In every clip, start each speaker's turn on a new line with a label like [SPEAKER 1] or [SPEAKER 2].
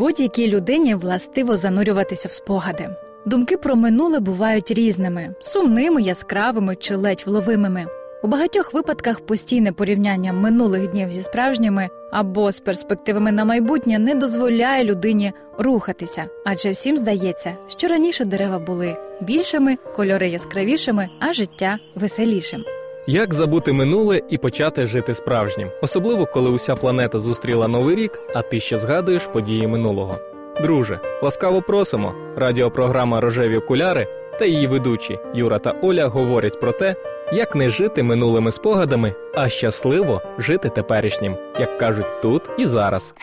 [SPEAKER 1] Будь-якій людині властиво занурюватися в спогади. Думки про минуле бувають різними: сумними, яскравими чи ледь вловимими. У багатьох випадках постійне порівняння минулих днів зі справжніми або з перспективами на майбутнє не дозволяє людині рухатися, адже всім здається, що раніше дерева були більшими, кольори яскравішими, а життя веселішим.
[SPEAKER 2] Як забути минуле і почати жити справжнім, особливо коли уся планета зустріла новий рік, а ти ще згадуєш події минулого. Друже, ласкаво просимо. Радіопрограма Рожеві окуляри та її ведучі Юра та Оля говорять про те, як не жити минулими спогадами, а щасливо жити теперішнім, як кажуть тут і зараз.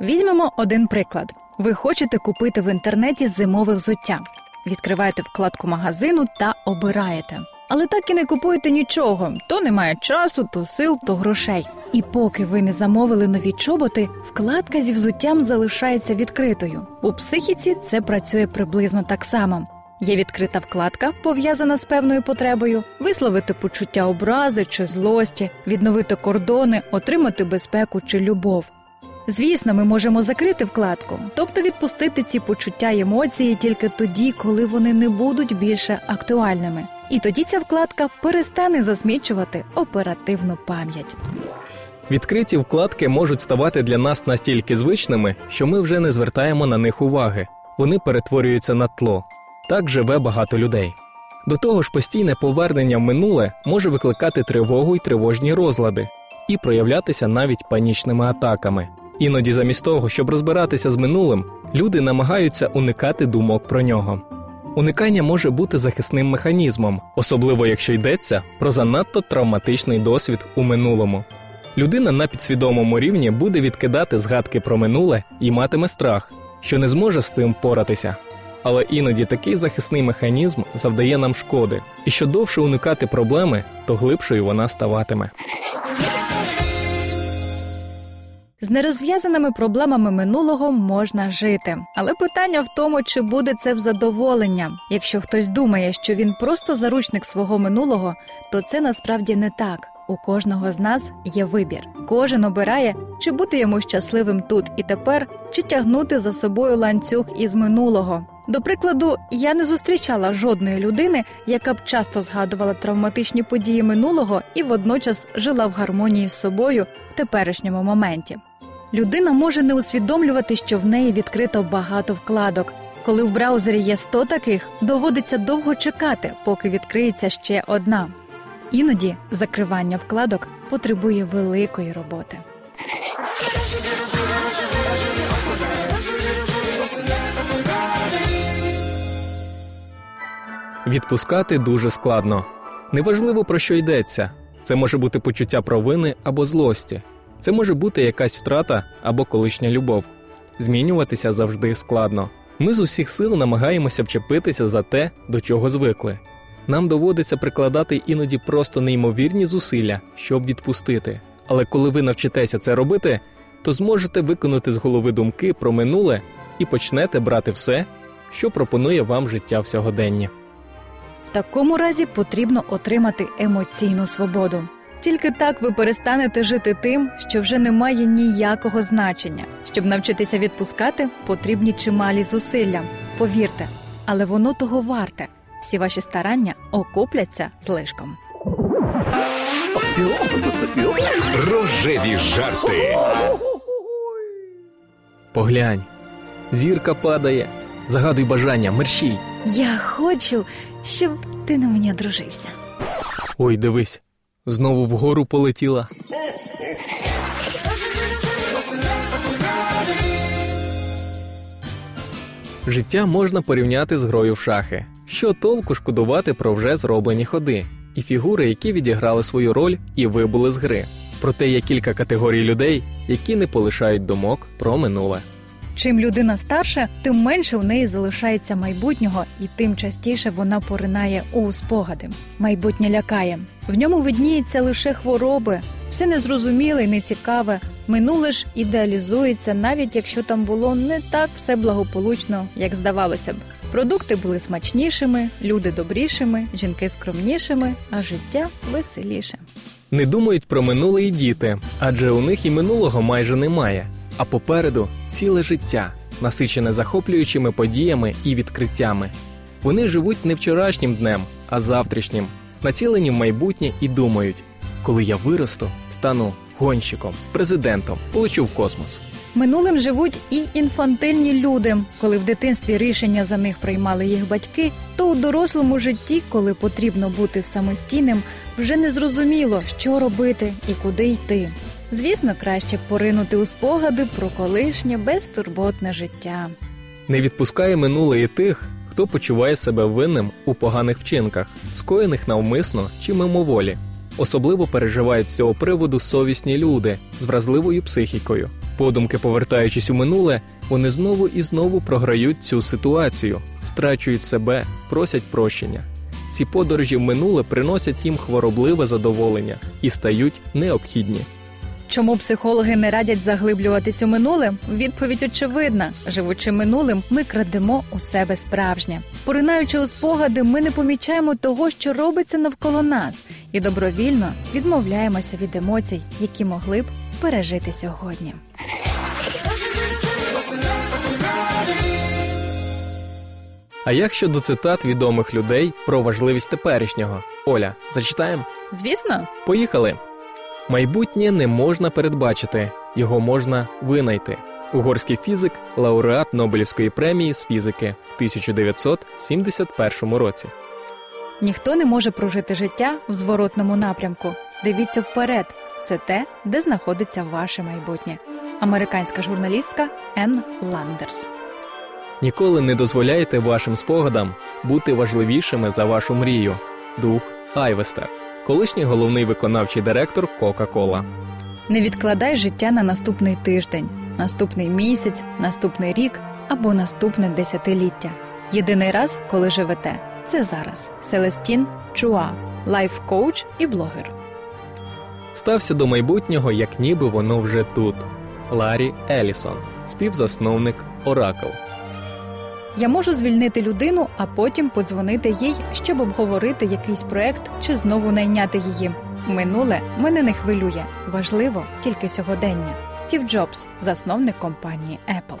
[SPEAKER 1] Візьмемо один приклад: ви хочете купити в інтернеті зимове взуття. Відкриваєте вкладку магазину та обираєте. Але так і не купуєте нічого. То немає часу, то сил, то грошей. І поки ви не замовили нові чоботи, вкладка зі взуттям залишається відкритою. У психіці це працює приблизно так само. Є відкрита вкладка, пов'язана з певною потребою, висловити почуття образи чи злості, відновити кордони, отримати безпеку чи любов. Звісно, ми можемо закрити вкладку, тобто відпустити ці почуття й емоції тільки тоді, коли вони не будуть більше актуальними. І тоді ця вкладка перестане засмічувати оперативну пам'ять.
[SPEAKER 2] Відкриті вкладки можуть ставати для нас настільки звичними, що ми вже не звертаємо на них уваги. Вони перетворюються на тло. Так живе багато людей. До того ж, постійне повернення в минуле може викликати тривогу й тривожні розлади і проявлятися навіть панічними атаками. Іноді, замість того, щоб розбиратися з минулим, люди намагаються уникати думок про нього. Уникання може бути захисним механізмом, особливо якщо йдеться про занадто травматичний досвід у минулому. Людина на підсвідомому рівні буде відкидати згадки про минуле і матиме страх, що не зможе з цим поратися. Але іноді такий захисний механізм завдає нам шкоди, і що довше уникати проблеми, то глибшою вона ставатиме.
[SPEAKER 1] З нерозв'язаними проблемами минулого можна жити, але питання в тому, чи буде це в задоволення. Якщо хтось думає, що він просто заручник свого минулого, то це насправді не так. У кожного з нас є вибір. Кожен обирає, чи бути йому щасливим тут і тепер, чи тягнути за собою ланцюг із минулого. До прикладу, я не зустрічала жодної людини, яка б часто згадувала травматичні події минулого і водночас жила в гармонії з собою в теперішньому моменті. Людина може не усвідомлювати, що в неї відкрито багато вкладок. Коли в браузері є 100 таких, доводиться довго чекати, поки відкриється ще одна. Іноді закривання вкладок потребує великої роботи.
[SPEAKER 2] Відпускати дуже складно. Неважливо про що йдеться. Це може бути почуття провини або злості. Це може бути якась втрата або колишня любов. Змінюватися завжди складно. Ми з усіх сил намагаємося вчепитися за те, до чого звикли. Нам доводиться прикладати іноді просто неймовірні зусилля, щоб відпустити. Але коли ви навчитеся це робити, то зможете виконати з голови думки про минуле і почнете брати все, що пропонує вам життя в сьогоденні.
[SPEAKER 1] В такому разі потрібно отримати емоційну свободу. Тільки так ви перестанете жити тим, що вже не має ніякого значення. Щоб навчитися відпускати, потрібні чималі зусилля. Повірте, але воно того варте. Всі ваші старання окупляться злишком.
[SPEAKER 3] Рожеві жарти.
[SPEAKER 2] Поглянь, зірка падає, загадуй бажання, мерщій.
[SPEAKER 1] Я хочу, щоб ти на мені одружився.
[SPEAKER 2] Ой, дивись, знову вгору полетіла. Життя можна порівняти з грою в шахи. Що толку шкодувати про вже зроблені ходи, і фігури, які відіграли свою роль і вибули з гри. Проте є кілька категорій людей, які не полишають думок про минуле.
[SPEAKER 1] Чим людина старша, тим менше у неї залишається майбутнього, і тим частіше вона поринає у спогади. Майбутнє лякає. В ньому видніється лише хвороби, все незрозуміле і нецікаве. Минуле ж ідеалізується, навіть якщо там було не так все благополучно, як здавалося б. Продукти були смачнішими, люди добрішими, жінки скромнішими, а життя веселіше.
[SPEAKER 2] Не думають про минуле і діти, адже у них і минулого майже немає. А попереду ціле життя, насичене захоплюючими подіями і відкриттями. Вони живуть не вчорашнім днем, а завтрашнім, націлені в майбутнє і думають: коли я виросту, стану гонщиком, президентом, полечу в космос.
[SPEAKER 1] Минулим живуть і інфантильні люди. Коли в дитинстві рішення за них приймали їх батьки, то у дорослому житті, коли потрібно бути самостійним, вже не зрозуміло, що робити і куди йти. Звісно, краще поринути у спогади про колишнє безтурботне життя.
[SPEAKER 2] Не відпускає минуле і тих, хто почуває себе винним у поганих вчинках, скоєних навмисно чи мимоволі. Особливо переживають з цього приводу совісні люди з вразливою психікою. Подумки, повертаючись у минуле, вони знову і знову програють цю ситуацію, страчують себе, просять прощення. Ці подорожі в минуле приносять їм хворобливе задоволення і стають необхідні.
[SPEAKER 1] Чому психологи не радять заглиблюватись у минуле? Відповідь очевидна: живучи минулим, ми крадемо у себе справжнє. Поринаючи у спогади, ми не помічаємо того, що робиться навколо нас, і добровільно відмовляємося від емоцій, які могли б пережити сьогодні.
[SPEAKER 2] А як щодо цитат відомих людей про важливість теперішнього? Оля, зачитаємо?
[SPEAKER 1] Звісно,
[SPEAKER 2] Поїхали. Майбутнє не можна передбачити, його можна винайти. Угорський фізик, лауреат Нобелівської премії з фізики в 1971 році.
[SPEAKER 1] ніхто не може прожити життя в зворотному напрямку. Дивіться вперед. Це те, де знаходиться ваше майбутнє. Американська журналістка Енн Ландерс.
[SPEAKER 2] Ніколи не дозволяйте вашим спогадам бути важливішими за вашу мрію. Дух Айвестер, колишній головний виконавчий директор Кока-Кола.
[SPEAKER 1] Не відкладай життя на наступний тиждень, наступний місяць, наступний рік або наступне десятиліття. Єдиний раз, коли живете, це зараз. Селестін Чуа, лайф-коуч і блогер.
[SPEAKER 2] Стався до майбутнього, як ніби воно вже тут. Ларі Елісон, співзасновник Оракл.
[SPEAKER 1] Я можу звільнити людину, а потім подзвонити їй, щоб обговорити якийсь проект чи знову найняти її. Минуле мене не хвилює. Важливо тільки сьогодення. Стів Джобс, засновник компанії Apple.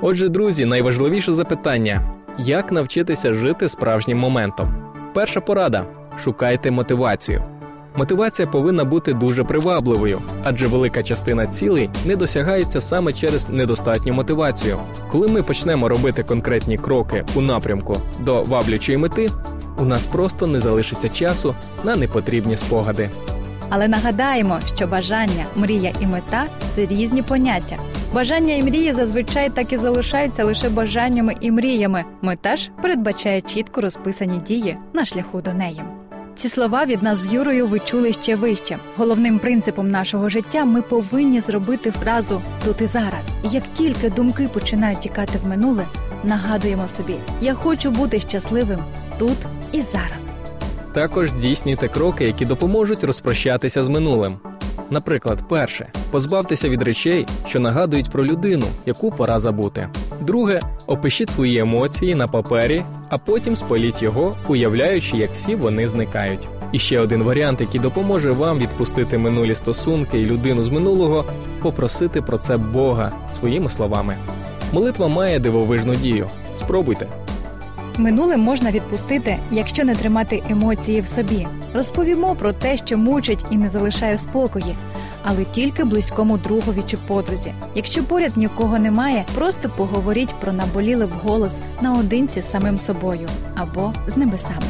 [SPEAKER 2] Отже, друзі, найважливіше запитання: як навчитися жити справжнім моментом? Перша порада: шукайте мотивацію. Мотивація повинна бути дуже привабливою, адже велика частина цілей не досягається саме через недостатню мотивацію. Коли ми почнемо робити конкретні кроки у напрямку до ваблячої мети, у нас просто не залишиться часу на непотрібні спогади.
[SPEAKER 1] Але нагадаємо, що бажання, мрія і мета це різні поняття. Бажання і мрії зазвичай так і залишаються лише бажаннями і мріями. Мета ж передбачає чітко розписані дії на шляху до неї. Ці слова від нас з Юрою ви чули ще вище. Головним принципом нашого життя ми повинні зробити фразу тут і зараз. І як тільки думки починають тікати в минуле, нагадуємо собі: я хочу бути щасливим тут і зараз.
[SPEAKER 2] Також здійснюйте кроки, які допоможуть розпрощатися з минулим. Наприклад, перше позбавтеся від речей, що нагадують про людину, яку пора забути. Друге опишіть свої емоції на папері, а потім спаліть його, уявляючи, як всі вони зникають. І ще один варіант, який допоможе вам відпустити минулі стосунки і людину з минулого, попросити про це Бога своїми словами. Молитва має дивовижну дію. Спробуйте.
[SPEAKER 1] Минуле можна відпустити, якщо не тримати емоції в собі. Розповімо про те, що мучить і не залишає в спокої, але тільки близькому другові чи подрузі. Якщо поряд нікого немає, просто поговоріть про наболіле вголос наодинці з самим собою або з небесами.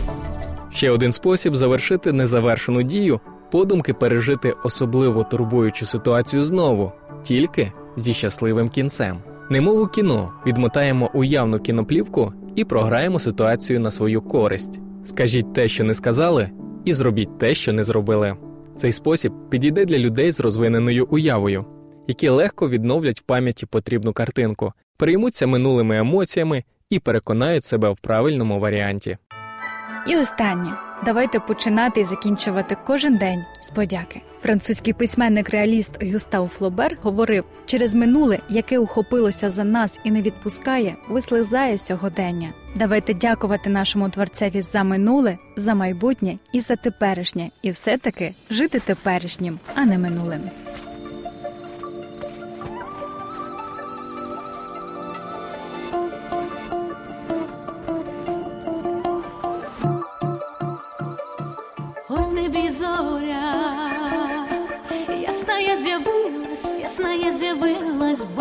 [SPEAKER 2] Ще один спосіб завершити незавершену дію подумки пережити особливо турбуючу ситуацію знову, тільки зі щасливим кінцем. Немов у кіно відмотаємо уявну кіноплівку і програємо ситуацію на свою користь. Скажіть те, що не сказали, і зробіть те, що не зробили. Цей спосіб підійде для людей з розвиненою уявою, які легко відновлять в пам'яті потрібну картинку, переймуться минулими емоціями і переконають себе в правильному варіанті.
[SPEAKER 1] І останнє. Давайте починати і закінчувати кожен день з подяки. Французький письменник-реаліст Гюстав Флобер говорив: через минуле, яке ухопилося за нас і не відпускає, вислизає сьогодення. Давайте дякувати нашому творцеві за минуле, за майбутнє і за теперішнє, і все-таки жити теперішнім, а не минулим.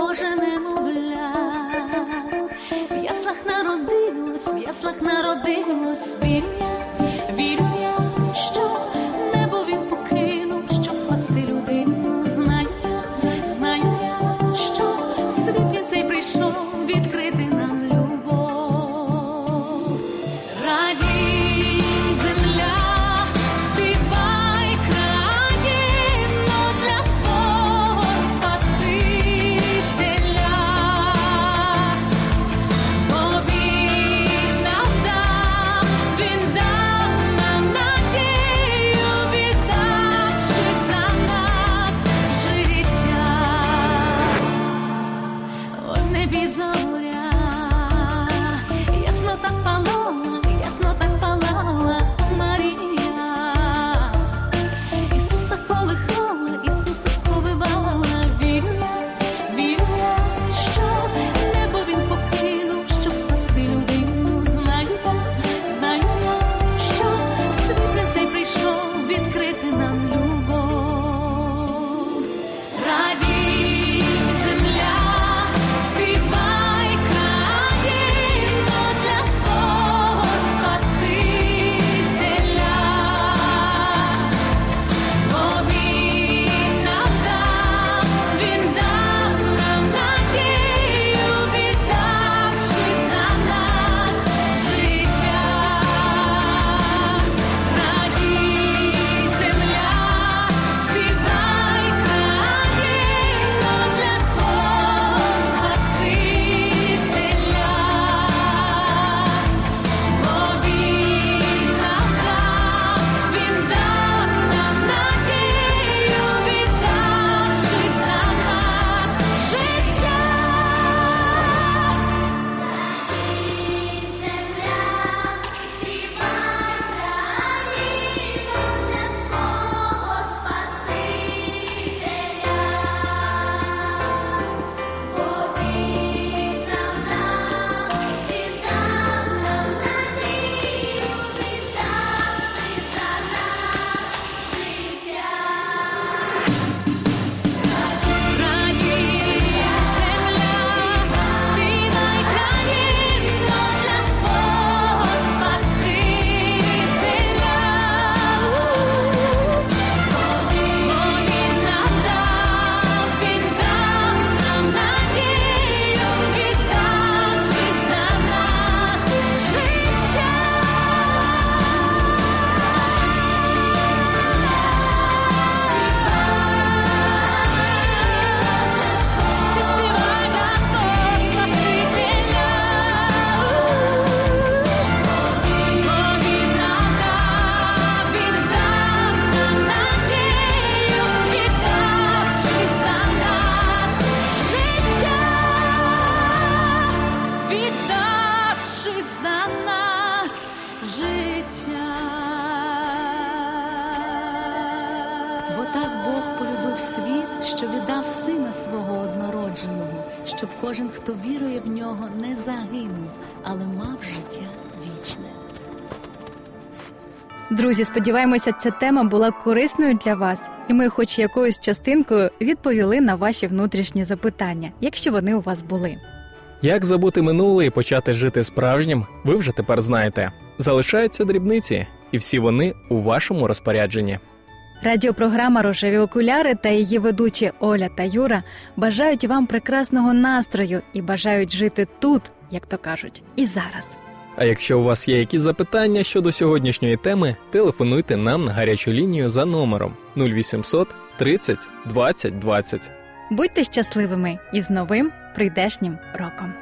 [SPEAKER 4] Боже немовля, в яслах народилось, в яслах народилось, вірю сина свого однородженого, щоб кожен, хто вірує в нього, не загинув, але мав життя вічне.
[SPEAKER 1] Друзі, сподіваємося, ця тема була корисною для вас, і ми, хоч якоюсь частинкою, відповіли на ваші внутрішні запитання, якщо вони у вас були.
[SPEAKER 2] Як забути минуле і почати жити справжнім, ви вже тепер знаєте. Залишаються дрібниці, і всі вони у вашому розпорядженні.
[SPEAKER 1] Радіопрограма Рожеві окуляри та її ведучі Оля та Юра бажають вам прекрасного настрою і бажають жити тут, як то кажуть, і зараз.
[SPEAKER 2] А якщо у вас є якісь запитання щодо сьогоднішньої теми, телефонуйте нам на гарячу лінію за номером 0800 30 20 20.
[SPEAKER 1] Будьте щасливими і з новим прийдешнім роком.